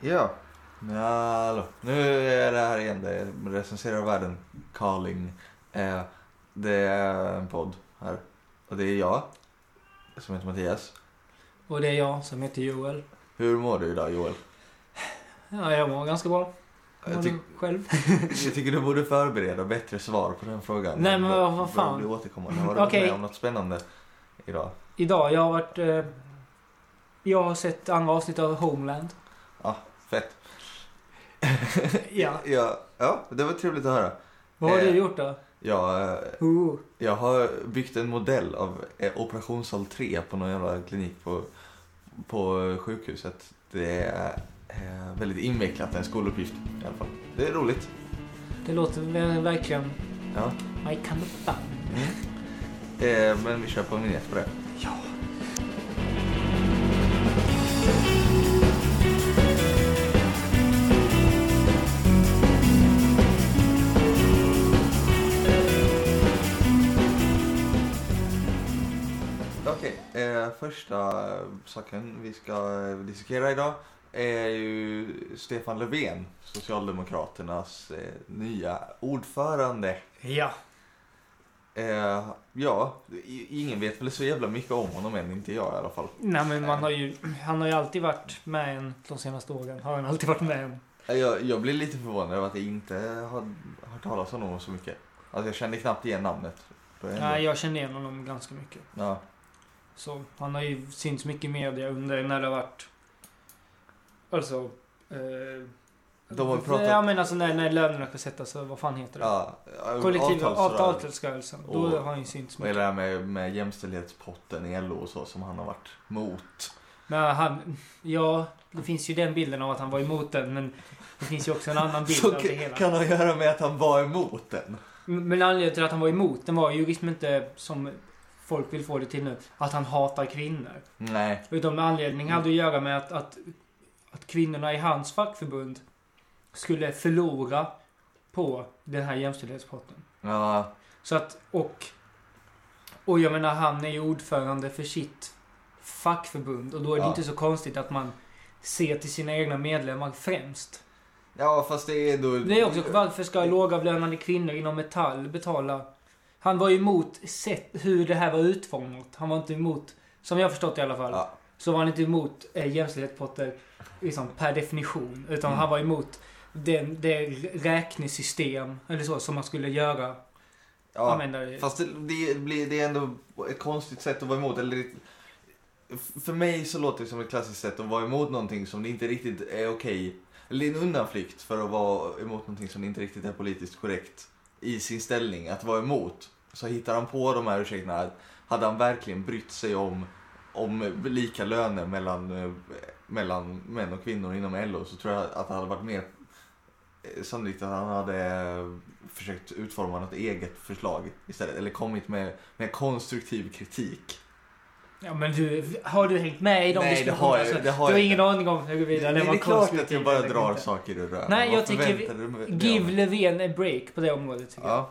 Ja. Ja, hallå. Nu är det här igen. Det recenserar världen. Carling. Eh, det är en podd här. Och det är jag. Som heter Mattias. Och det är jag som heter Joel. Hur mår du idag Joel? Ja, jag mår ganska bra. Jag, tyck, du själv? jag tycker du borde förbereda bättre svar på den frågan. Nej, men vad- vad fan. bli återkommande. Har du Okej. med om något spännande idag? Idag, jag har varit... Eh, jag har sett andra avsnitt av Homeland. Fett. Ja. ja, ja, det var trevligt att höra. Vad har Eh. du gjort då? Jag, eh, Oh. jag har byggt en modell av eh, operationssal 3 på någon jävla klinik på, på sjukhuset. Det är eh, väldigt invecklat, en skoluppgift i alla fall. Det är roligt. Det låter ver- verkligen... Ja. My kind of fun. Eh, men vi kör på en vignett på det. Eh, första saken vi ska eh, diskutera idag är ju Stefan Löfven, Socialdemokraternas eh, nya ordförande. Ja. Eh, ja, ingen vet väl så jävla mycket om honom än, inte jag i alla fall. Nej, men man har ju... Han har ju alltid varit med en de senaste åren. Har han alltid varit med en. Eh, Jag, jag blir lite förvånad över att jag inte har hört talas om honom så mycket. Alltså jag kände knappt igen namnet. Nej, jag känner igen honom ganska mycket. ja. Så han har ju synts mycket i media under när det har varit... Alltså... Eh, De har pratat- Ja men alltså när, när lönerna ska sättas, vad fan heter det? Ja, Kollektiv avtalsrörelse. avtalsrörelsen. Då Och- har han ju synts Och mycket. det här med, med jämställdhetspotten i LO och så som han har varit mot. Men han... Ja, det finns ju den bilden av att han var emot den men det finns ju också en annan bild Så av det hela. kan ha att göra med att han var emot den. Men anledningen till att han var emot den var ju liksom inte som folk vill få det till nu, att han hatar kvinnor. Nej. Utan anledning hade att göra med att, att, att kvinnorna i hans fackförbund skulle förlora på den här jämställdhetspotten. Ja, Så att, och, och jag menar han är ju ordförande för sitt fackförbund och då är det Ja. inte så konstigt att man ser till sina egna medlemmar främst. ja fast det är ändå... Det är också, varför ska lågavlönade kvinnor inom Metall betala? Han var ju emot sätt, hur det här var utformat. Han var inte emot, som jag förstått i alla fall, Ja, så var han inte emot eh, jämställdhetspotter liksom, per definition. Utan Mm. han var emot den, det räknesystem, eller så, som man skulle göra. ja. Det. Fast det, det, blir, det är ändå ett konstigt sätt att vara emot. Eller, det- för mig så låter det som ett klassiskt sätt att vara emot någonting som det inte riktigt är okej. Eller en undanflykt för att vara emot någonting som inte riktigt är politiskt korrekt i sin ställning. Att vara emot. Så hittar han på de här ursäkterna. Hade han verkligen brytt sig om, om lika löner mellan, eh, mellan män och kvinnor inom LO så tror jag att det hade varit mer eh, sannolikt att han hade eh, försökt utforma något eget förslag istället. Eller kommit med, med konstruktiv kritik. Ja men du, har du hängt med i de Nej, det har jag- så det har du har jag ingen inte. aning om huruvida Nej, det det är klart att jag bara drar inte. saker ur röven. Nej, jag tycker mig- Give Löfven a break på det området tycker jag. Ja,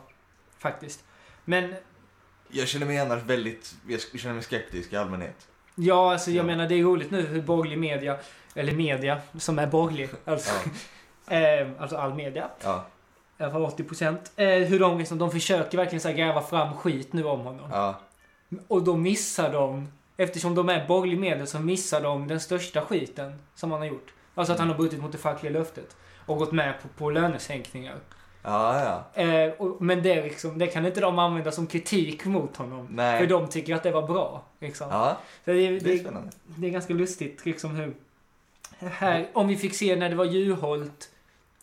Faktiskt. Men jag känner mig annars väldigt, jag känner mig skeptisk i allmänhet. ja, alltså jag Ja. menar det är roligt nu hur borgerlig media, eller media som är borgerlig, alltså, eh, alltså all media, Ja, i alla fall 80 procent, eh, hur de liksom, de försöker verkligen så gräva fram skit nu om honom. ja, Och då missar de, eftersom de är borgerlig media, så missar de den största skiten som han har gjort. Alltså att han har brutit mot det fackliga löftet. Och gått med på, på lönesänkningar. ja, ja. Eh, och, men det, liksom, det kan inte de använda som kritik mot honom. Nej. För de tycker att det var bra. Liksom. Ja, Så det, det är det, spännande. det är ganska lustigt liksom hur... Här, om vi fick se när det var Juholt,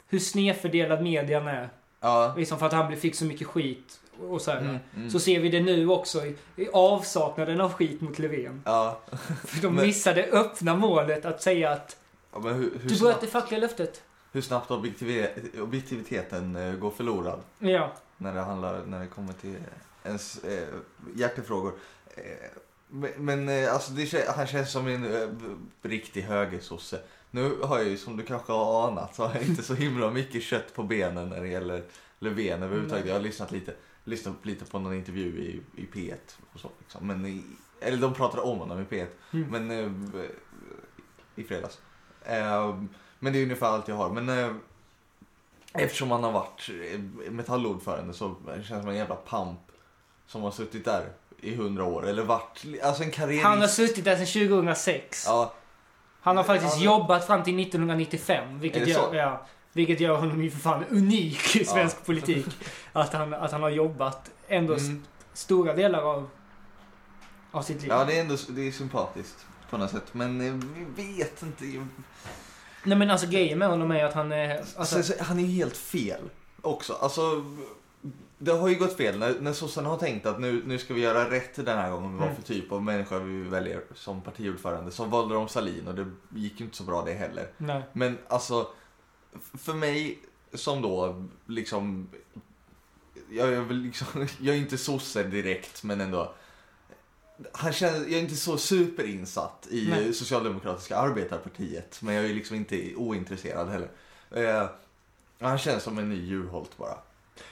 hur snedfördelad median är. Ja. Liksom för att han fick så mycket skit och så. Mm, mm. Så ser vi det nu också i, i avsaknaden av skit mot Löfven. Ja. För de Men- missade öppna målet att säga att ja men hur, hur, du bröt det fackliga löftet. hur snabbt objektivi- objektiviteten eh, går förlorad Ja. när det, handlar, när det kommer till ens eh, hjärtefrågor. Eh, men men eh, alltså det, han känns som en eh, riktig högersosse. Nu har jag ju som du kanske har anat så har jag inte så himla mycket kött på benen när det gäller Löfven överhuvudtaget. Jag har lyssnat lite, lyssnat lite på någon intervju i, i P1 och så. Liksom. Men i, eller de pratade om honom i P1. Mm. Men eh, i fredags. Eh, men det är ungefär allt jag har. Men eh, eftersom han har varit metallordförande så känns det som en jävla pamp som har suttit där i hundra år. Eller varit, alltså en karriärist. Han har suttit där sedan 2006. Ja, Han har faktiskt Ja, men- jobbat fram till 1995. Vilket Är det gör, så? ja, vilket gör honom ju för fan unik i Ja. svensk politik. Att han, att han har jobbat ändå mm, stora delar av, av sitt liv. ja det är ändå det är sympatiskt på något sätt. Men eh, vi vet inte. Nej men alltså grejen med honom är att han är... Alltså, Alltså, så- han är ju helt fel också. Alltså, det har ju gått fel när, när sossarna har tänkt att nu, nu ska vi göra rätt den här gången. Vad Mm. för typ av människa vi väljer som partiordförande. Så valde de Salin och det gick ju inte så bra det heller. nej. Men alltså, för mig som då liksom, jag är väl liksom, jag är inte sosse direkt men ändå. Han känner, jag är inte så superinsatt i Nej. Socialdemokratiska arbetarpartiet. Men jag är liksom inte ointresserad heller. Eh, han känns som en ny Juholt bara.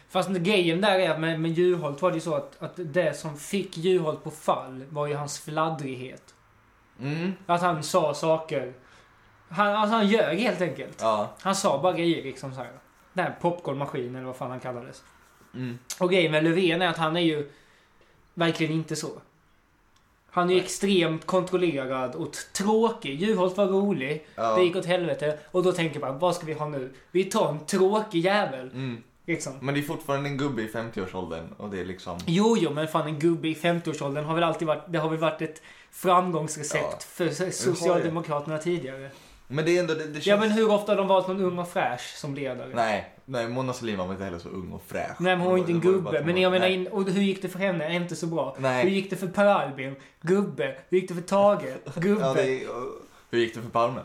Fast grejen där är att med, med Juholt var det ju så att, att det som fick Juholt på fall var ju hans fladdrighet. Mm. Att han sa saker. Han, alltså han ljög helt enkelt. Ja. Han sa bara grejer liksom så här. Den här popcornmaskin eller vad fan han kallades. Mm. Och grejen med Löfven är att han är ju verkligen inte så. Han är ju extremt kontrollerad och tråkig. Juholt var rolig. Ja. Det gick åt helvete. Och då tänker man, vad ska vi ha nu? Vi tar en tråkig jävel. Mm. Liksom. Men det är fortfarande en gubbe i 50-årsåldern och det är liksom... Jo, jo, men fan en gubbe i 50-årsåldern har väl alltid varit, det har väl varit ett framgångsrecept Ja. för Socialdemokraterna tidigare. Men det är ändå, det, det känns... Ja, men hur ofta har de valt någon ung och fräsch som ledare? Nej, nej Mona Sahlin var väl inte heller så ung och fräsch. Nej, men hon var inte en gubbe. Men jag menar, in, och hur gick det för henne? Inte så bra. Hur Nej. gick det för Per Albin? Gubbe. Hur gick det för Tage? Gubbe. Ja, Ja, det hur gick det för Palme?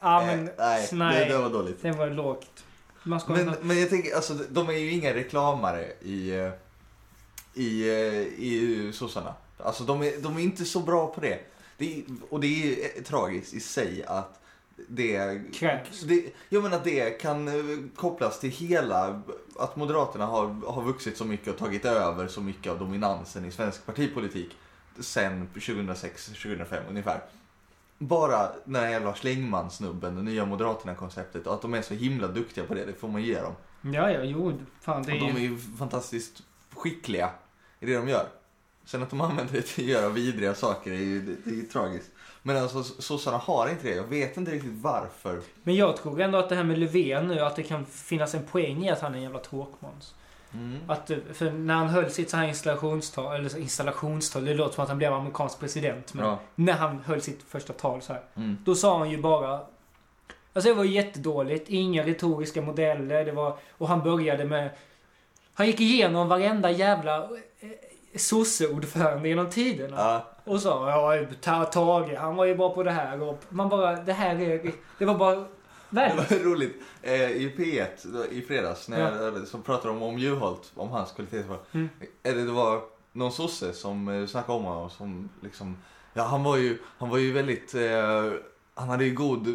men... Eh, nej, nej. Det, det var dåligt. Det var lågt. Man ska Men, inte... men jag tänker, alltså de är ju inga reklamare i, eh, i, eh, i sossarna. Alltså de är, de är inte så bra på det. Det är, och det är tragiskt i sig att det... Kräks. Det, jag menar att det kan eh, kopplas till hela, att Moderaterna har, har vuxit så mycket och tagit över så mycket av dominansen i svensk partipolitik sen 2006-2005 ungefär. Bara den här jävla Schlingmann-snubben, det nya Moderaterna-konceptet och att de är så himla duktiga på det, det får man ge dem. Ja, ja, jo. Fan, det Och är de är ju fantastiskt skickliga i det de gör. Sen att de använder det till att göra vidriga saker är ju, det, det är ju tragiskt. Men alltså sossarna har inte det, jag vet inte riktigt varför. Men jag tror ändå att det här med Löfven nu, att det kan finnas en poäng i att han är en jävla tråkmåns. Mm. Att, eh, för när han höll sitt så här installationstal, eller installationstal, det låter som att han blev amerikansk president. Men Ja. när han höll sitt första tal så här, Mm. då sa han ju bara... Alltså det var jättedåligt, inga retoriska modeller, det var... Och han började med... Han gick igenom varenda jävla sosseordförande genom tiderna. Ja, Och sa ja, Ta- Tage, han var ju bra på det här och man bara, det här är... Det var bara... det Världens var roligt. Eh, I P1 då, i fredags när jag, hörde- så pratade de om Juholt, om hans kvalitetsval. Mm. Eller det var någon sosse som eh, snackade om honom som liksom, ja han var ju, han var ju väldigt, eh, han hade ju god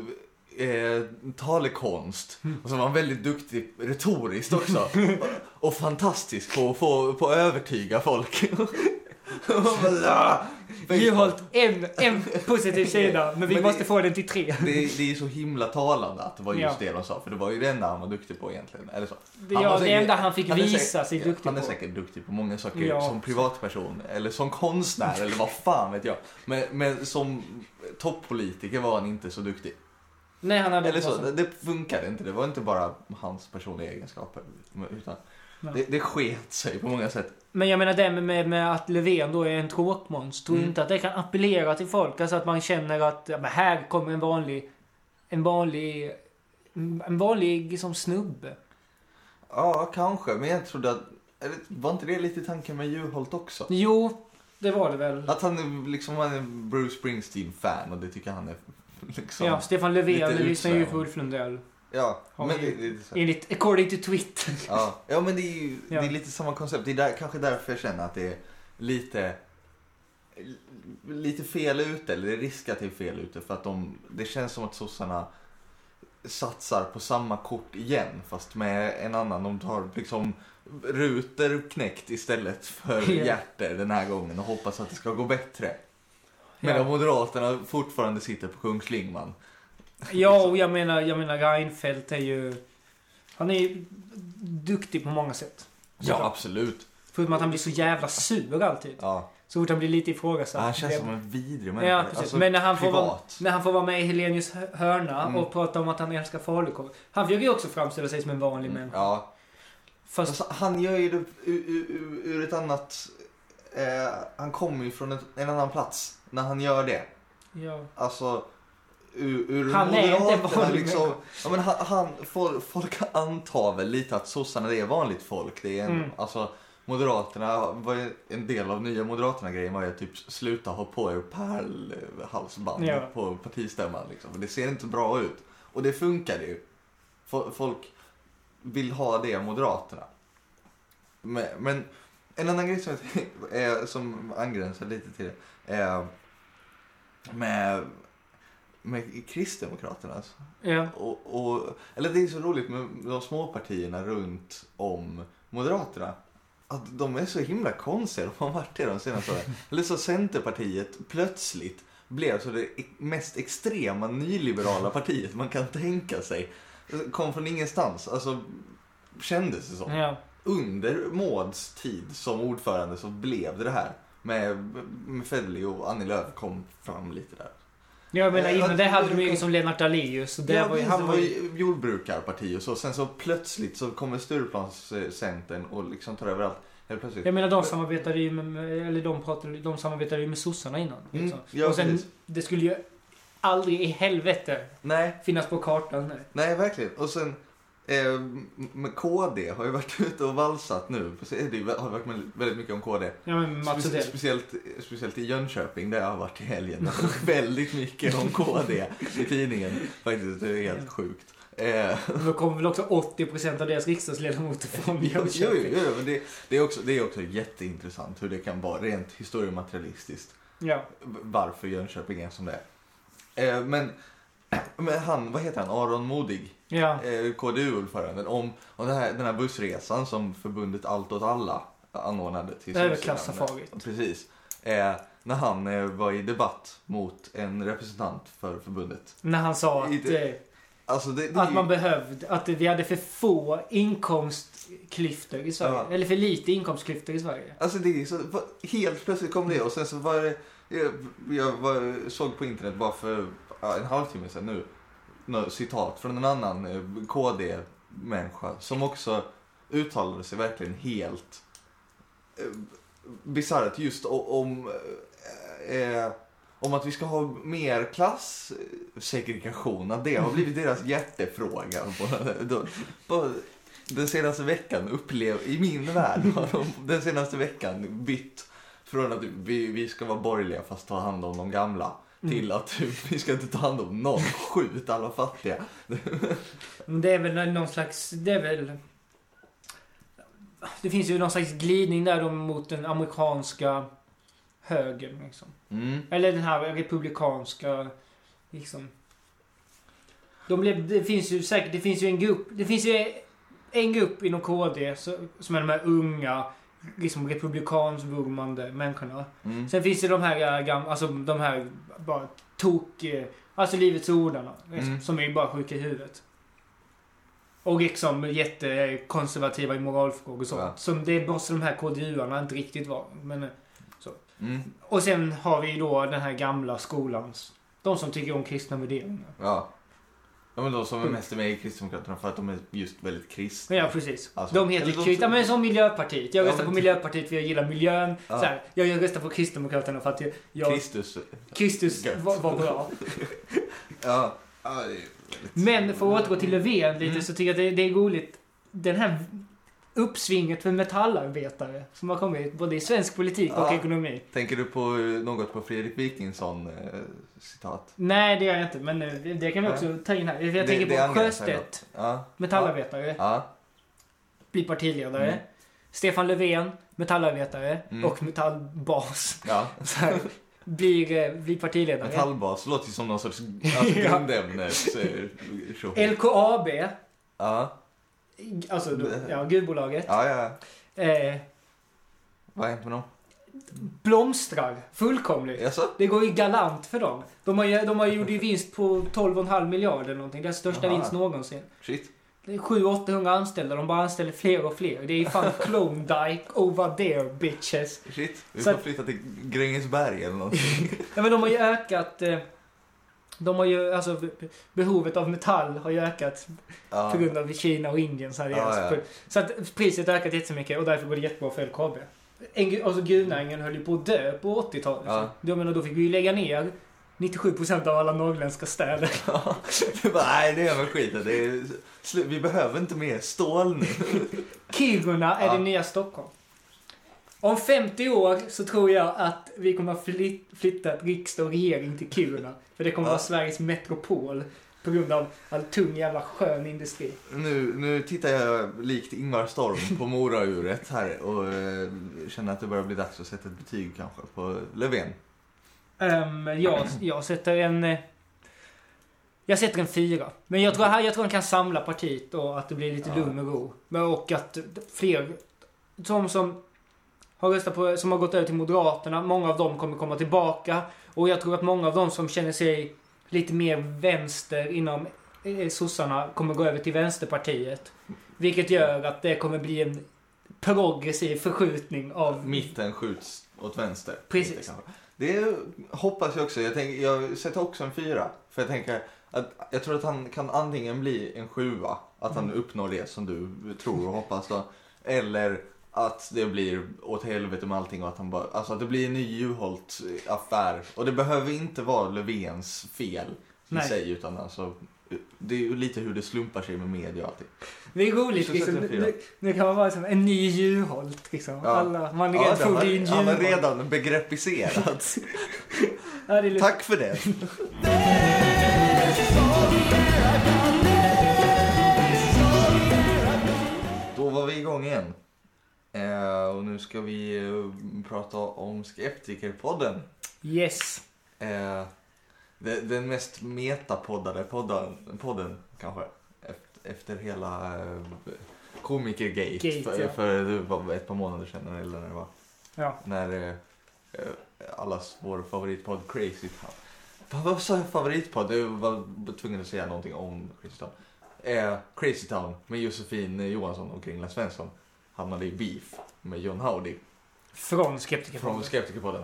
eh, talekonst. Mm. Och så var han väldigt duktig retoriskt också. och, fantastisk på att få, på att övertyga folk. Juholt, en, en positiv sida, men vi Men måste det- få den till tre. det, det är så himla talande att det var just Ja. det de sa. För det var ju det enda han var duktig på egentligen. Eller så. Det, Han ja, var det säkert- enda han fick han visa säkert- sig duktig Han är på. säkert duktig på många saker. Ja. Som privatperson eller som konstnär eller vad fan vet jag. Men, men som toppolitiker var han inte så duktig. Nej, han hade Eller så, det, det funkade inte. Det var inte bara hans personliga egenskaper. Utan. Det, det sket sig på många sätt. Men jag menar det med, med, att Löfven då är en tråkmåns. Tror Mm. inte att det kan appellera till folk? Alltså att man känner att ja, men här kommer en vanlig... En vanlig... En vanlig som snubbe. Ja, kanske. Men jag trodde att... Var inte det lite tanken med Juholt också? Jo, det var det väl. Att han liksom han är Bruce Springsteen-fan och det tycker han är liksom... Ja, Stefan Löfven lyssnar ju på. Ulf Lundell. Ja, men det, det, är så. Enligt, according to Twitter. Ja, ja men det är ju det är lite samma koncept. Det är där, kanske därför jag känner att det är lite lite fel ute, eller det är risk att det är fel ute för att de, det känns som att sossarna satsar på samma kort igen fast med en annan. De tar liksom ruter knäckt istället för Ja. hjärter den här gången och hoppas att det ska gå bättre. Medan Moderaterna fortfarande sitter på kung Schlingmann. Ja, och jag menar, jag menar Reinfeldt är ju... Han är ju duktig på många sätt. Ja, absolut. Förutom att han blir så jävla sur alltid. Ja. Så fort han blir lite ifrågasatt. Han känns som en vidrig människa. Ja, precis. Alltså, Men när han, får vara, privat. när han får vara med i Helenius hörna Mm. och prata om att han älskar falukorv. Han försöker ju också framställa sig som en vanlig Mm, människa. Ja, Fast, Alltså, han gör ju det ur, ur, ur ett annat... Eh, han kommer ju från ett, en annan plats när han gör det. ja. Alltså, ur, ur Han är inte Moderaterna liksom, ja, men han, han, folk, antar väl lite att sossarna det är vanligt folk. Det är en, Mm. alltså, Moderaterna var ju en del av nya Moderaterna-grejen var ju typ sluta ha på er pärlhalsband Ja. på partistämman. Liksom. Det ser inte bra ut. Och det funkar ju. Fo- Folk vill ha det Moderaterna. Men, men en annan grej som, jag är, som angränsar lite till det är med, med Kristdemokraterna. alltså. ja. Och, och, eller det är så roligt med de små partierna runt om Moderaterna. Att de är så himla konstiga, de har varit det de senaste åren. Eller så Centerpartiet plötsligt blev så det mest extrema nyliberala partiet man kan tänka sig. Kom från ingenstans, alltså kändes det som. ja. Under Mauds tid som ordförande så blev det det här. Med, med Federley och Annie Lööf kom fram lite där. Jag menar Eh, innan det hade de ju som Lennart Daléus. Det ja, var ju, han var ju... jordbrukarparti och så. Sen så plötsligt så kommer Stureplanscentern och liksom tar över allt. Jag menar de samarbetade ju med, eller de pratade, de samarbetade ju med sossarna innan. Mm, Liksom. ja, och sen, precis. det skulle ju aldrig i helvete Nej, finnas på kartan nej verkligen. Och sen eh, med KD har ju varit ute och valsat nu. Det har varit väldigt mycket om KD. Ja men Mats Odell. Speciellt, speciellt i Jönköping där jag har varit i helgen. Väldigt mycket om KD i tidningen. Faktiskt, det är helt sjukt. Eh, Då kommer väl också 80% av deras riksdagsledamöter från Jo, jo, Jönköping. jo, men det, det, är också, det är också jätteintressant hur det kan vara rent historiematerialistiskt. Ja. Varför Jönköping är som det är. Eh, men, men han, vad heter han, Aron Modig, Ja. eh, KDU-ordföranden, om, om den, här, den här bussresan som förbundet Allt åt alla anordnade till Det är väl klassafarigt. Precis. Eh, när han eh, var i debatt mot en representant för förbundet. När han sa att, det- Alltså det, det, att man behövde, att vi hade för få inkomstklyftor i Sverige. Ja. Eller för lite inkomstklyftor i Sverige. Alltså det är så, helt plötsligt kom det och sen så var det, jag, jag var, såg på internet bara för en halvtimme sedan nu, citat från en annan eh, KD-människa som också uttalade sig verkligen helt eh, bisarrt just om, eh, om att vi ska ha mer klassegregation, att det har blivit deras hjärtefråga. På, då, på, den senaste veckan upplev, i min värld har de den senaste veckan bytt från att vi, vi ska vara borgerliga fast ta hand om de gamla till att vi ska inte ta hand om någon, skjut alla fattiga. Men det är väl någon slags, det är väl... Det finns ju någon slags glidning där då mot den amerikanska högern liksom. Mm. Eller den här republikanska, liksom. De blev, det finns ju säkert, det finns ju en grupp, det finns ju en grupp inom KD som är de här unga, liksom republikansvurmande människorna. Mm. Sen finns det de här äh, gamla, alltså de här bara tok, eh, alltså livets ordarna. Liksom, Mm. Som är bara sjuka i huvudet. Och liksom jättekonservativa i moralfrågor och sånt. Ja. Som det måste de här KDU-arna inte riktigt vara. Men, eh, Mm. och sen har vi då den här gamla skolans. De som tycker om kristna värderingar. Ja. Ja men de som är mest med i Kristdemokraterna för att de är just väldigt kristna. Ja, precis. Alltså, de heter kristna, men som Miljöpartiet. Jag Ja, röstar men- på Miljöpartiet för jag gillar miljön. Ja. Så här, jag, jag röstar på Kristdemokraterna för att jag, jag Kristus. Kristus var, var bra. Ja. ja Men för att återgå till Löfven lite Mm. så tycker jag att det, det är roligt. Den här uppsvinget för metallarbetare som har kommit både i svensk politik och Ja. ekonomi. Tänker du på något på Fredrik Wikingsson eh, citat? Nej, det gör jag inte. Men eh, det kan vi också ta in här. Jag Det- tänker det på Sjöstedt, Ja. metallarbetare, Ja. blir partiledare. Mm. Stefan Löfven, metallarbetare Mm. och metallbas. Ja. Här, blir, eh, blir partiledare. Metallbas låter ju som någon sorts alltså, Ja. grundämnes... LKAB, Ja. Alltså då, ja, gruvbolaget. Ja, ja. Eh, Vad har hänt med dem? blomstrar fullkomligt. Alltså? Det går ju galant för dem. De har de har gjort ju vinst på 12,5 miljarder eller någonting. Deras största Jaha. vinst någonsin. Shit. Det är 700-800 anställda. De bara anställer fler och fler. Det är fan Klondike over there bitches. Shit. Vi får flytta till Grängesberg eller någonting. Ja, men de har ju ökat... Eh, de har ju, alltså be- behovet av metall har ju ökat Ja. på grund av Kina och Indien. Så, här, Ja, ja. så att priset har ökat jättemycket och därför går det jättebra för LKAB. En, alltså gruvnäringen höll ju på att dö på 80-talet. Ja. Jag menar, då fick vi ju lägga ner 97% av alla norrländska städer. Det bara, nej det är väl skiten. Det är, slu- vi behöver inte mer stål nu. Kiruna är Ja. det nya Stockholm. Om 50 år så tror jag att vi kommer att fly- flytta riksdag och regering till Kiruna. För det kommer Ja. vara Sveriges metropol. På grund av all tung jävla skön industri. Nu, nu tittar jag likt Ingvar Storm på Morauret här och eh, känner att det börjar bli dags att sätta ett betyg kanske på Löfven. Um, jag, jag sätter en... eh, Jag sätter en fyra. Men jag tror, jag tror han kan samla partiet och att det blir lite Ja. lugn och ro. Och att fler... De som har röstat på, som har gått över till Moderaterna, många av dem kommer komma tillbaka. Och jag tror att många av dem som känner sig lite mer vänster inom eh, sossarna kommer gå över till Vänsterpartiet. Vilket gör att det kommer bli en progressiv förskjutning av... Mitten skjuts åt vänster. Precis. Det hoppas jag också. Jag, tänker, jag sätter också en fyra. För jag tänker att jag tror att han kan antingen bli en sjua, att han Mm. uppnår det som du tror och hoppas då. Eller att det blir åt helvete med allting och att han bara, alltså att det blir en ny Juholt-affär. Och det behöver inte vara Löfvens fel i Nej. sig utan alltså det är ju lite hur det slumpar sig med media och allting. Det är roligt liksom. Nu, nu kan man vara som en ny Juholt liksom. Ja. Alla, man Ja, bli en har- han Juholt. redan begreppiserad. Ja, Tack för det. Då var vi igång igen. Eh, och nu ska vi eh, prata om Skeptikerpodden. Yes. Eh, den mest metapoddade podden, podden kanske. Efter, efter hela eh, komikergate. Gate, för, ja. för det var ett par månader sedan eller när det var. Ja. När eh, eh, allas vår favoritpodd Crazy Town. Vad, vad sa jag favoritpodd? Jag var tvungen att säga någonting om Crazy Town. Eh, Crazy Town med Josefin Johansson och Kringla Svensson hamnade i beef med John Howdy Från Skeptiker. från Skeptikerpodden.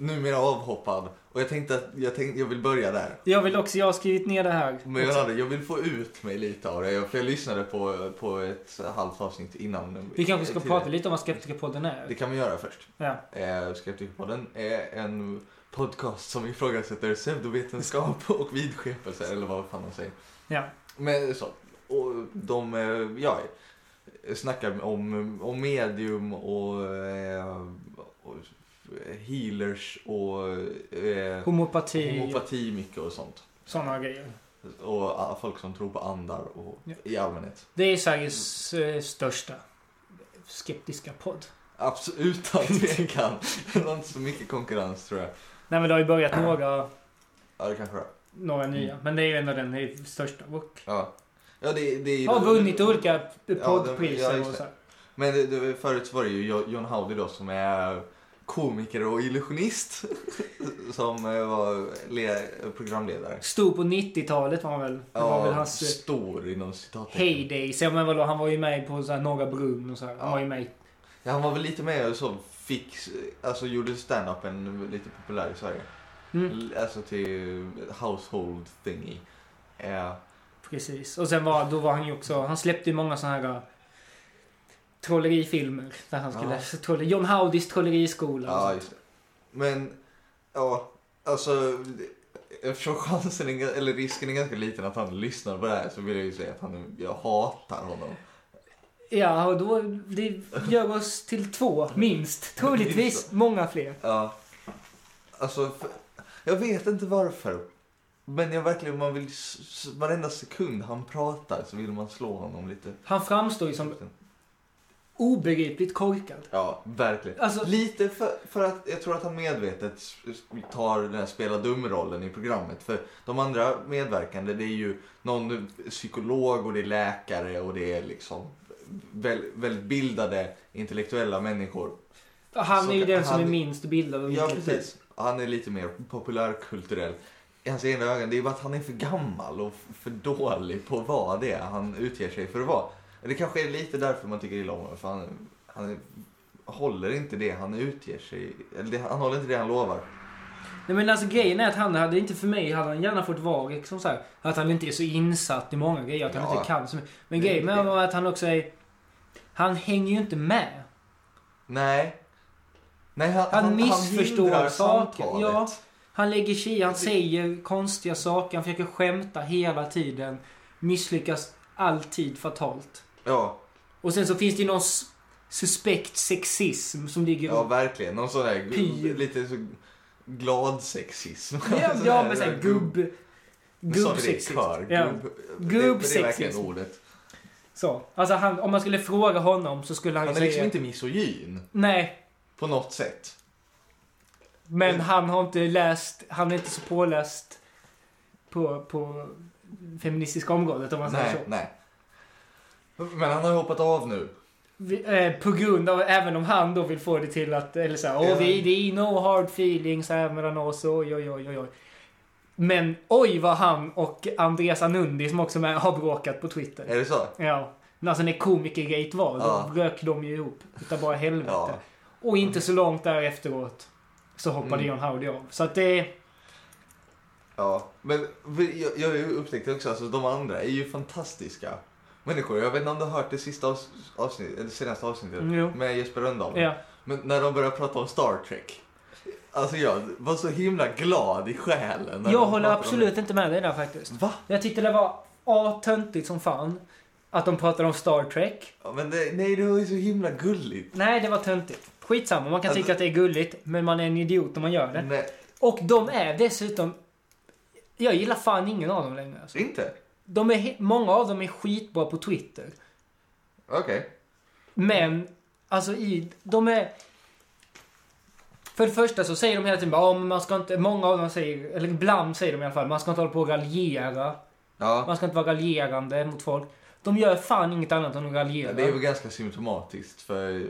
Numera avhoppad. Och jag tänkte att jag, tänkte, jag vill börja där. Jag vill också, jag har skrivit ner det här. Men jag, hade, jag vill få ut mig lite av det. Jag- För jag lyssnade på, på ett halvt avsnitt innan. Vi kanske ska prata lite om vad Skeptikerpodden Det är. kan vi göra först. Ja. Eh, Skeptikerpodden är en podcast som ifrågasätter pseudovetenskap och vidskepelse, eller vad fan man säger. Ja. Men så, och de, eh, ja, snackar om, om medium och, eh, och healers och eh, Homopati. homopati mycket och sånt. Sådana grejer. Och folk som tror på andar och Ja. i allmänhet. Det är Sveriges eh, största skeptiska podd. Absolut, utan tvekan. Det var inte så mycket konkurrens tror jag. Nej men det har ju börjat några, Ja, det kanske det några nya. Men det är ju ändå den största. Och Ja. Ja, det, det har vunnit olika Ja, ja, poddpriser just och så. Men det, det, förut var det ju Jo- John Howdy då som är komiker och illusionist. som eh, var le, programledare. Stor på 90-talet var han väl. Det var väl hans eh, stor inom citattecken. heydays. Ja men vadå, han var ju med på så här Norra Brunn och så här. Han Ja. var ju med Ja, han var väl lite med och så fick, alltså gjorde stand-upen lite populär i Sverige. Mm, Alltså till household thingy. Ja, precis. Och sen var, då var han ju också, han släppte ju många såna här uh, trollerifilmer. Där han skulle, Ja. troller, John Howdys trolleriskola ja just det. Men, ja, alltså eftersom chansen, är, eller risken är ganska liten att han lyssnar på det här så vill jag ju säga att han, jag hatar honom. Ja, och då, det gör oss till två, minst. Troligtvis många fler. Ja. Alltså, för, jag vet inte varför. Men jag verkligen, man vill, varenda sekund han pratar så vill man slå honom lite. Han framstår ju som obegripligt korkad. Ja, verkligen. Alltså, Lite för, för att jag tror att han medvetet tar den här spela dum-rollen i programmet. För de andra medverkande det är ju någon psykolog och det är läkare och det är liksom väl, väldigt bildade intellektuella människor. Han är ju den som han- är minst bildad Ja, precis. Han är lite mer populärkulturell. Hans egna ögon, det är bara att han är för gammal och för dålig på att vara det han utger sig för att vara. Det kanske är lite därför man tycker illa om honom, för han, han håller inte det han utger sig, eller det, han håller inte det han lovar. Nej men alltså grejen är att han hade inte för mig, hade han gärna fått vara liksom så här, att han inte är så insatt i många grejer, att han Ja. inte kan så mycket. Men grejen med honom att han också är, han hänger ju inte med. Nej. Nej, han, Han missförstår hindrar saker, samtalet. ja. Han lägger sig han säger konstiga saker, han försöker skämta hela tiden. Misslyckas alltid fatalt. Ja, Och sen så finns det ju någon suspekt sexism som ligger ja, verkligen. Någon sån där Pyr. lite så glad sexism. Ja, ja men såhär gubb- Gubbsexism. kör. Ja. Gubb, det, det är Gubbsexism. verkligen ordet. Så. Alltså han, om man skulle fråga honom så skulle han, Han är säga... liksom inte misogyn. Nej, På något sätt. Men han har inte läst, han är inte så påläst på, på feministiska området om man säger så. nej. Men han har ju hoppat av nu. Vi, eh, på grund av, även om han då vill få det till att, eller såhär, åh vi, det är no hard feelings här mellan oss, oj oj oj oj oj. Men oj vad han och Andreas Anundi som också är med har bråkat på Twitter. Är det så? Ja. Men alltså när komikergate var, Ja. då rök de ju ihop. Utav bara helvete. Ja. Och inte så långt där efteråt så hoppade Mm. John Howdy av. Så att det... Ja. Men jag, jag har ju upptäckt också, alltså de andra är ju fantastiska människor. Jag vet inte om du har hört det sista avs- avsnittet, eller senaste avsnittet Jo. med Jesper Rönndahl. Ja. Men när de börjar prata om Star Trek. Alltså jag var så himla glad i själen. när Jag de håller pratade om absolut inte med dig där faktiskt. Va? Jag tyckte det var A. töntigt som fan. Att de pratade om Star Trek. Ja, men det, nej, det var ju så himla gulligt. Nej, det var töntigt. Skitsamma, man kan Alltså- tycka att det är gulligt. Men man är en idiot om man gör det. Nej, Och de är dessutom... Jag gillar fan ingen av dem längre. Alltså. inte? De är, många av dem är skitbra på Twitter. Okej. Men, alltså i... De är... För det första så säger de hela tiden bara, man ska inte... Många av dem säger, eller ibland säger de i alla fall, man ska inte hålla på och raljera. Ja. Man ska inte vara raljerande mot folk. De gör fan inget annat än att raljera. Det är väl ganska symptomatiskt för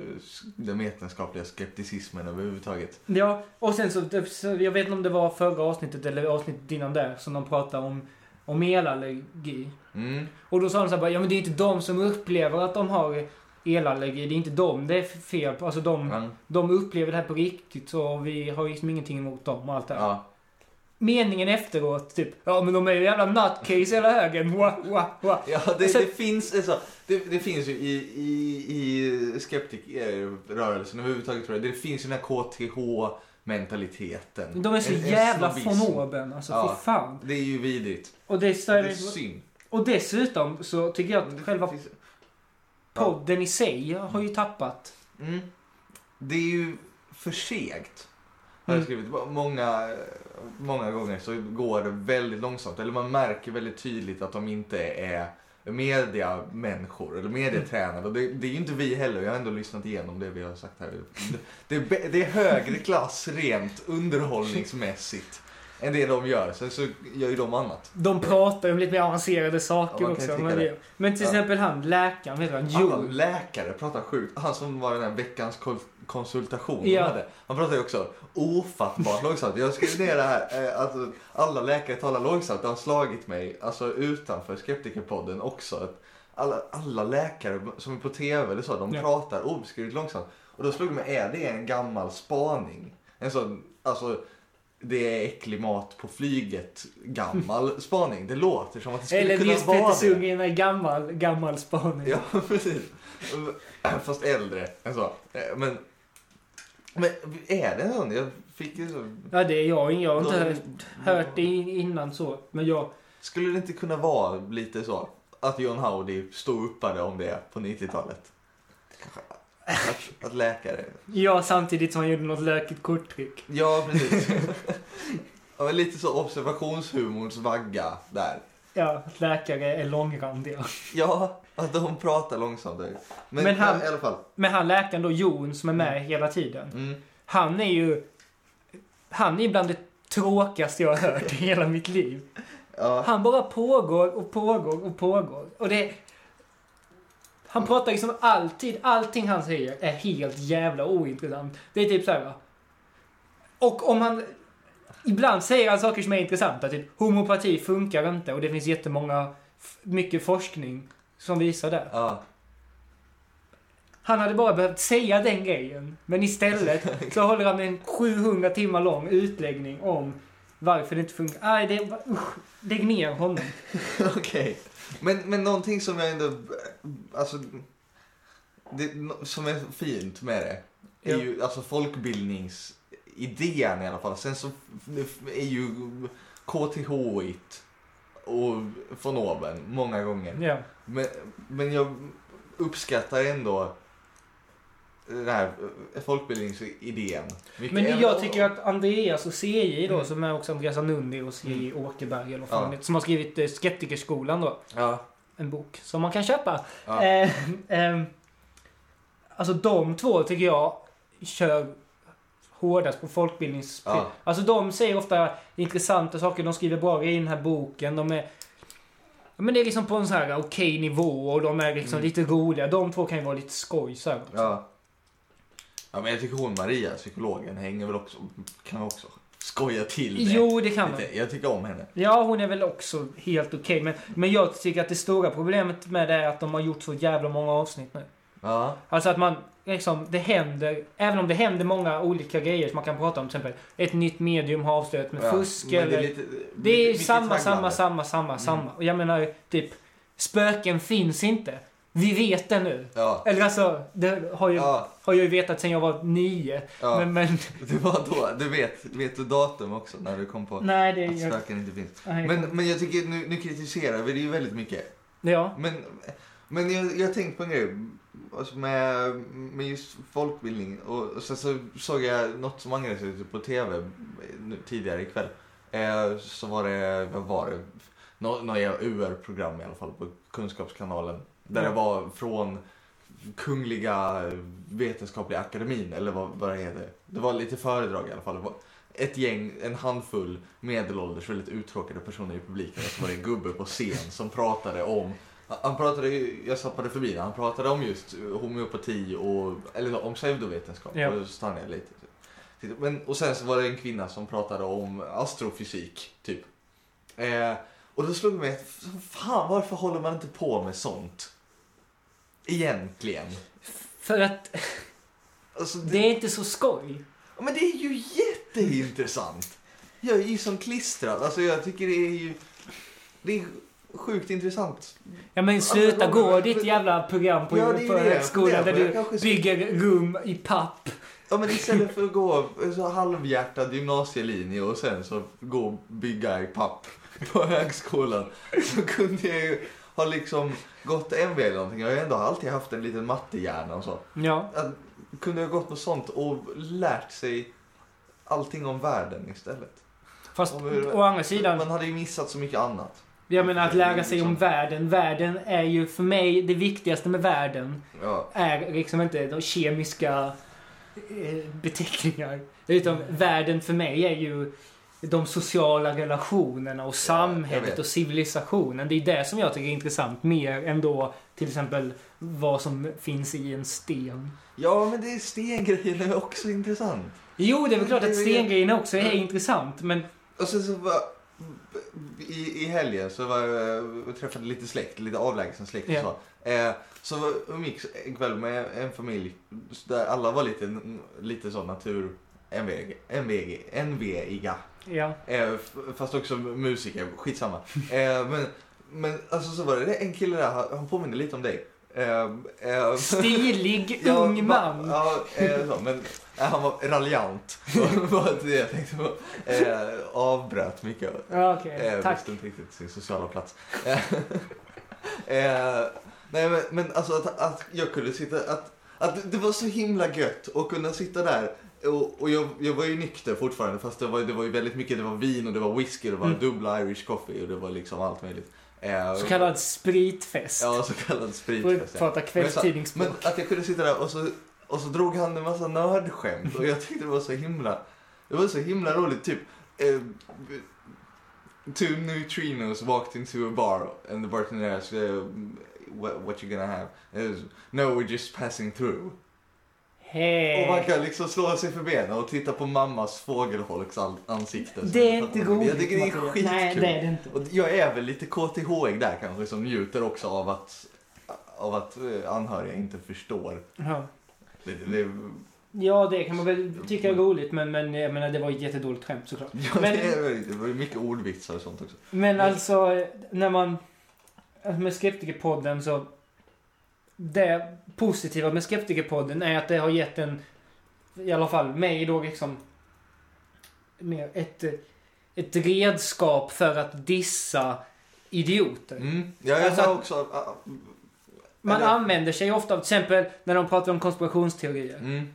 den vetenskapliga skepticismen överhuvudtaget. Ja, och sen så, så, jag vet inte om det var förra avsnittet eller avsnittet innan där, som de pratade om, om elallergi. Mm. Och då sa de så här bara, ja men det är inte de som upplever att de har elallergi, det är inte de det är fel på. Alltså de, Men, de upplever det här på riktigt så vi har liksom ingenting emot dem och allt det här. ja. Meningen efteråt, typ, ja men de är ju jävla nutcase hela högen, wah, wah, wah. Ja, det, Alltså- det finns alltså, det, det finns ju i, i, i skeptikrörelsen överhuvudtaget tror jag, det finns ju den här KTH-mentaliteten. De är så En- en jävla snobbism. von oben, alltså Ja. fy fan. Det är ju vidrigt. Och, det, Det är synd. och dessutom så tycker jag att själva finns- podden i sig har ju tappat. Mm. Det är ju för segt. Har jag Mm. skrivit. Många, många gånger så går det väldigt långsamt. Eller man märker väldigt tydligt att de inte är mediamänniskor eller medietränade. Och det, det är ju inte vi heller. Jag har ändå lyssnat igenom det vi har sagt här. Det, det, det är högre klass rent underhållningsmässigt än det de gör. Sen så gör ju de annat. De pratar ju om lite mer avancerade Ja, saker kan också. Men, men till Ja. exempel han, läkaren, vet du han? Alla läkare pratar sjukt. Han som var den här veckans konsultation Ja. de hade. Han pratar ju också ofattbart långsamt. Jag skrev ner det här. Eh, alltså, alla läkare talar långsamt. Det har slagit mig alltså, utanför Skeptikerpodden också. Att alla, alla läkare som är på TV eller så, de Ja. pratar obeskrivligt långsamt. Och då slog det mig, är det en gammal spaning? En sån, alltså det är äcklig mat på flyget. Gammal spaning. Det låter som att det skulle Eller kunna Nils vara Petter det. Sundgren är gammal, gammal spaning. Ja, precis. Fast äldre än så. Men, men är det sån? Jag fick ju så... Ja, det är jag. Jag har inte hört, hört det innan så. Men jag... Skulle det inte kunna vara lite så? Att John Howdy stod uppade om det på 90-talet? Kanske. Att, att läkare... Ja, samtidigt som han gjorde något lökigt korttryck. Ja, precis. Ja, lite så observationshumorns vagga där. Ja, att läkare är långrandiga. Ja, att de pratar långsamt. Men, Men han- i alla fall. Men han läkaren då, Jon, som är med hela tiden. Mm. Han är ju... Han är bland det tråkigaste jag har hört i hela mitt liv. Ja. Han bara pågår och pågår och pågår. Och det... Han pratar liksom alltid, allting han säger är helt jävla ointressant. Det är typ så här. va. Och om han... Ibland säger han saker som är intressanta, typ homopati funkar inte och det finns jättemånga, mycket forskning som visar det. Ja. Han hade bara behövt säga den grejen. Men istället så håller han en 700 timmar lång utläggning om varför det inte funkar. Nej, det usch, lägg ner honom. Okej. Men, men någonting som jag ändå, alltså, det, som är fint med det, är Ja. ju alltså folkbildningsidén i alla fall. Sen så är ju KTH it och von oben många gånger. Ja. Men, men jag uppskattar ändå den här folkbildningsidén. Men ändå. jag tycker att Andreas och CJ då, som är också Andreas Anundi och CJ Åkerberg eller vad Ja. som har skrivit eh, Skeptikerskolan då. Ja, En bok som man kan köpa. ja. Eh, eh, alltså de två tycker jag kör hårdast på folkbildnings... Ja. Alltså de säger ofta intressanta saker, de skriver bra i den här boken. De är... Men det är liksom på en så här okej nivå och de är liksom Mm. lite roliga. De två kan ju vara lite skoj så här. Ja. Ja men jag tycker hon Maria, psykologen, hänger väl också, kan också skoja till det. Jo, det kan lite. Jag tycker om henne. Ja, hon är väl också helt okej. Men, men jag tycker att det stora problemet med det är att de har gjort så jävla många avsnitt nu. Ja. Alltså att man, liksom, det händer, även om det händer många olika grejer som man kan prata om, till exempel ett nytt medium har avslöjat med ja. fusk eller... Det är, lite, Det är mycket samma, samma, tragglande. samma, samma, Mm. samma. Och jag menar, typ, spöken finns inte. Vi vet det nu. Ja. Eller alltså, det har, ju, Ja, har jag ju vetat sen jag var nio. ja. Men, men, Det var då, du vet, vet du datum också när du kom på nej det... att Jag, spöken inte finns. nej, Men, men jag tycker, nu, nu kritiserar vi det ju väldigt mycket. ja. Men, men jag, jag har tänkt på en grej alltså med, med just folkbildning. Och, och sen så såg jag något som angrep sig på tv tidigare ikväll. Eh, så var det, vad var det? Nå, något UR-program i alla fall på Kunskapskanalen. Där det var från Kungliga Vetenskapliga Akademin, eller vad, vad det heter. Det var lite föredrag i alla fall. Ett gäng, en handfull medelålders, väldigt uttråkade personer i publiken. Och så var det en gubbe på scen som pratade om han pratade, jag zappade förbi det, han pratade om just homeopati och, eller om pseudovetenskap. Ja. Och så lite. Men, och sen så var det en kvinna som pratade om astrofysik, typ. Eh, och då slog det mig, fan varför håller man inte på med sånt? Egentligen. För att Alltså, det är inte så skoj. Men det är ju jätteintressant. Jag är ju som klistrad. Alltså jag tycker det är ju... Det är sjukt intressant. Ja men sluta Alltså, gå ditt jävla program på, Ja, det på högskolan där. Jag du kanske bygger rum i papp. Ja men istället för att gå så halvhjärtad gymnasielinje och sen så gå och bygga i papp på högskolan. Så kunde jag ju ha liksom gått MV eller någonting. Jag har ju ändå alltid haft en liten mattehjärna och så. Ja. Att, kunde jag gått något sånt och lärt sig allting om världen istället. Fast hur- å andra sidan, Man hade ju missat så mycket annat. Jag menar att lära sig om Liksom. världen. Världen är ju för mig, det viktigaste med världen Ja. är liksom inte de kemiska eh, beteckningar. Utan världen för mig är ju de sociala relationerna och samhället vet. och civilisationen. Det är det som jag tycker är intressant. Mer än då till exempel vad som finns i en sten. ja, men det är stengrejen är också intressant. Jo, det är väl klart att stengrejerna också är Ja. intressant. Men Och sen så var, i, i helgen så var jag och träffade lite släkt, lite avlägsen släkt och Ja. så. Eh, så umgicks en kväll med en familj där alla var lite, lite så natur, NVG, NVG, NVIga. ja. Eh, fast också musiker, skitsamma. Eh, men, men alltså så var det en kille där, han påminner lite om dig. Eh, eh, Stilig Ja, ung man. Ja, eh, men eh, han var raljant. det jag tänkte på. Eh, avbröt mycket. Ja, okej. Eh, Tack. visste inte riktigt sin sociala plats. Nej men, men alltså att, att jag kunde sitta, att, att det var så himla gött att kunna sitta där och, och jag, jag var ju nykter fortfarande fast det var, det var ju väldigt mycket, det var vin och det var whisky, det var Mm. dubbla Irish coffee och det var liksom allt möjligt. Eh, Så kallad spritfest. Ja, så kallad spritfest. ja. prata Men kvällstidningsspråk. att jag kunde sitta där och så, och så drog han en massa nördskämt och jag tyckte det var så himla, det var så himla roligt. Typ, eh, two neutrinos walked into a bar and the bartender asked uh, what, what you gonna have? Was, no, we're just passing through. Hej. Och man kan liksom slå sig för benen och titta på mammas fågelholks an- ansikte. Det är inte roligt. Jag tycker det är skitkul. Nej, det är det inte. Och jag är väl lite KTH där kanske som njuter också av att, av att eh, anhöriga inte förstår. Ja. Det, det, ja, det kan man väl tycka är roligt, men, men jag menar, det var ett jättedåligt skämt såklart. ja, Men- det, är, det var mycket ordvitsar och sånt också. Men alltså, när man... alltså Med Skeptikerpodden så... Det positiva med Skeptikerpodden är att det har gett en... I alla fall mig då liksom... Ett, ett redskap för att dissa idioter. Mm. Ja, jag Alltså har också... ah, Man eller- använder sig ofta av, till exempel när de pratar om konspirationsteorier. Mm.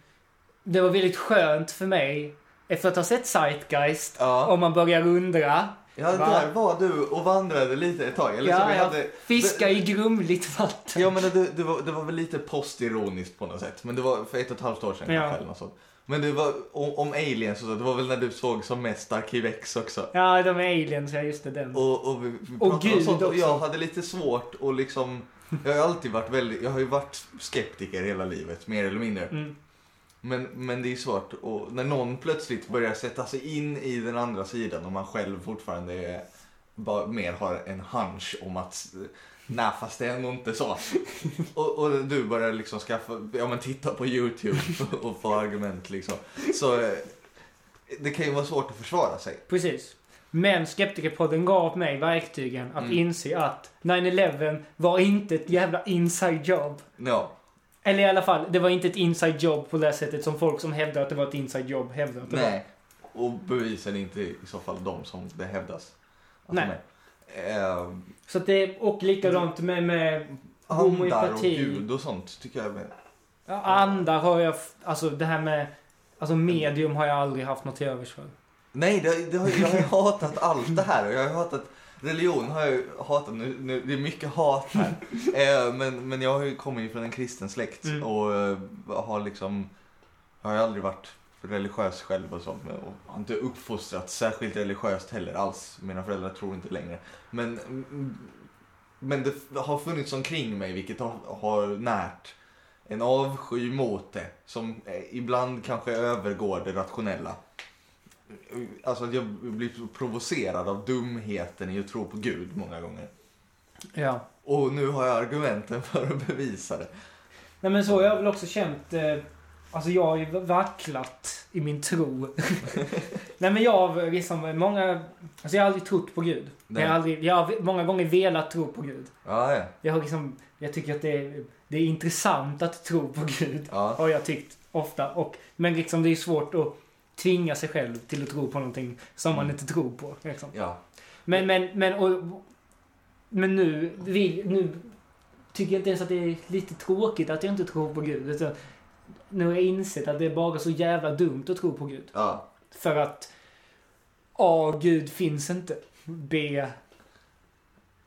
Det var väldigt skönt för mig, efter att ha sett Zeitgeist, Ja. om man börjar undra. Ja, Va? där var du och vandrade lite ett tag. Eller Ja, vi ja. hade, Fiska i grumligt vatten. Ja men det, det, var, det var väl lite postironiskt på något sätt. Men det var för ett och ett halvt år sedan Ja. kanske eller något sånt. Men det var om, om aliens och så, det var väl när du såg som mest Arkiv X också. Ja, de är aliens, ja just det. Den. Och, och vi, vi Och om Gud sånt och också. jag hade lite svårt och liksom jag har alltid varit väldigt, jag har ju varit skeptiker hela livet, mer eller mindre. Mm. Men, men det är svårt och när någon plötsligt börjar sätta sig in i den andra sidan och man själv fortfarande är, bara mer har en hunch om att nej fast det är nog inte så. och, och du börjar liksom skaffa, ja men titta på YouTube och få argument liksom. Så eh, det kan ju vara svårt att försvara sig. Precis. Men Skeptikerpodden gav mig verktygen att Mm. inse att 9-11 var inte ett jävla inside job. Ja, Eller i alla fall, det var inte ett inside job på det sättet som folk som hävdar att det var ett inside job hävdar att det nej. Och bevisen är inte i så fall de som det hävdas. att Nej. är. Eh, Så det, och likadant med, med andar och gud och sånt tycker jag är Ja, andar har jag, alltså det här med, alltså medium har jag aldrig haft något till övers för. Nej, det, det har, jag har hatat allt det här. och Jag har hatat religion har jag ju hatat. Nu, nu, det är mycket hat här. eh, men, men jag har ju kommit från en kristen släkt Mm. och eh, har liksom, jag har ju aldrig varit religiös själv och men- Och har inte uppfostrats särskilt religiöst heller alls. Mina föräldrar tror inte längre. Men, mm, men det har funnits omkring mig vilket har, har närt en avsky mot det. Som eh, ibland kanske övergår det rationella. Alltså att jag blir provocerad av dumheten i att tro på Gud många gånger. Ja. Och nu har jag argumenten för att bevisa det. Nej men så har jag väl också känt, eh, alltså jag har ju vacklat i min tro. Nej men jag har liksom många, alltså jag har aldrig trott på Gud. Jag har, aldrig, jag har många gånger velat tro på Gud. Ja, ja. Jag har liksom, jag tycker att det är, det är intressant att tro på Gud. ja. Har jag tyckt ofta. Och, men liksom det är svårt att tvinga sig själv till att tro på någonting som man Mm. inte tror på. Liksom. ja. Men, men, men, och, men nu, vill, nu tycker jag inte ens att det är lite tråkigt att jag inte tror på Gud. Utan nu har jag insett att det är bara så jävla dumt att tro på Gud. ja. För att A. Gud finns inte. B.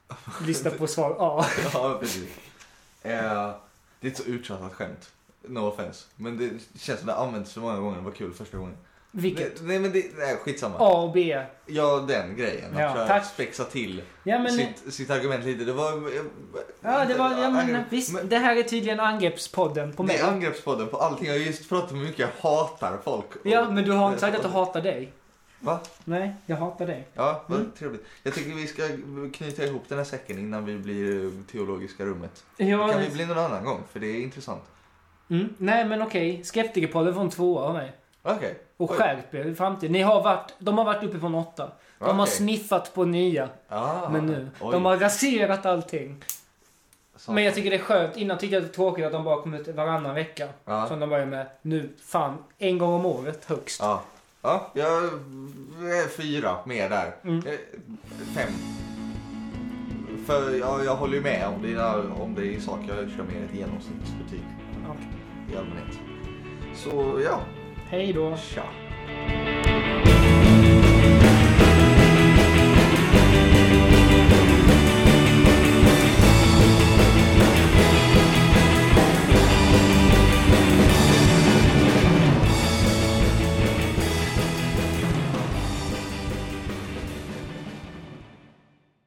Lyssna på svar A. ja precis. Eh, det är ett så uttjatat skämt. No offense. Men det känns som det har använts så många gånger. Det var kul första gången. Vilket? Nej, men det, nej, skitsamma. A och B. Ja, den grejen. Att Ja, tack. spexa till Ja men, sitt, sitt argument lite. Det var... ja, det var, ja, men visst. men- Det här är tydligen angreppspodden på Det mig. är angreppspodden på allting. Jag har just pratat om hur mycket jag hatar folk. Ja, men du har inte sagt att du hatar dig. Va? Nej, jag hatar dig. Ja, vad Mm. trevligt. Jag tycker vi ska knyta ihop den här säcken innan vi blir teologiska rummet. Det Ja, kan vi bli någon annan gång, för det är intressant. mm, nej men okej. Skeptikerpodden får en tvåa av mig. Okej. Och skärp er i framtiden. Ni har varit, de har varit uppe på en åtta. De har Okej. sniffat på nya. Ah, Men nu, oj. de har raserat allting. Så. Men jag tycker det är skönt. Innan tyckte jag det var tråkigt att de bara kom ut varannan vecka. Ja. Som de börjar med. Nu, fan, en gång om året högst. Ja. Ja, jag är fyra mer där. Mm. Eh, Fem. För jag, jag håller ju med om det, om det är i sak. Jag kör mer ett genomsnittsbetyg Ja. i allmänhet. Så ja, Hej då. Tja.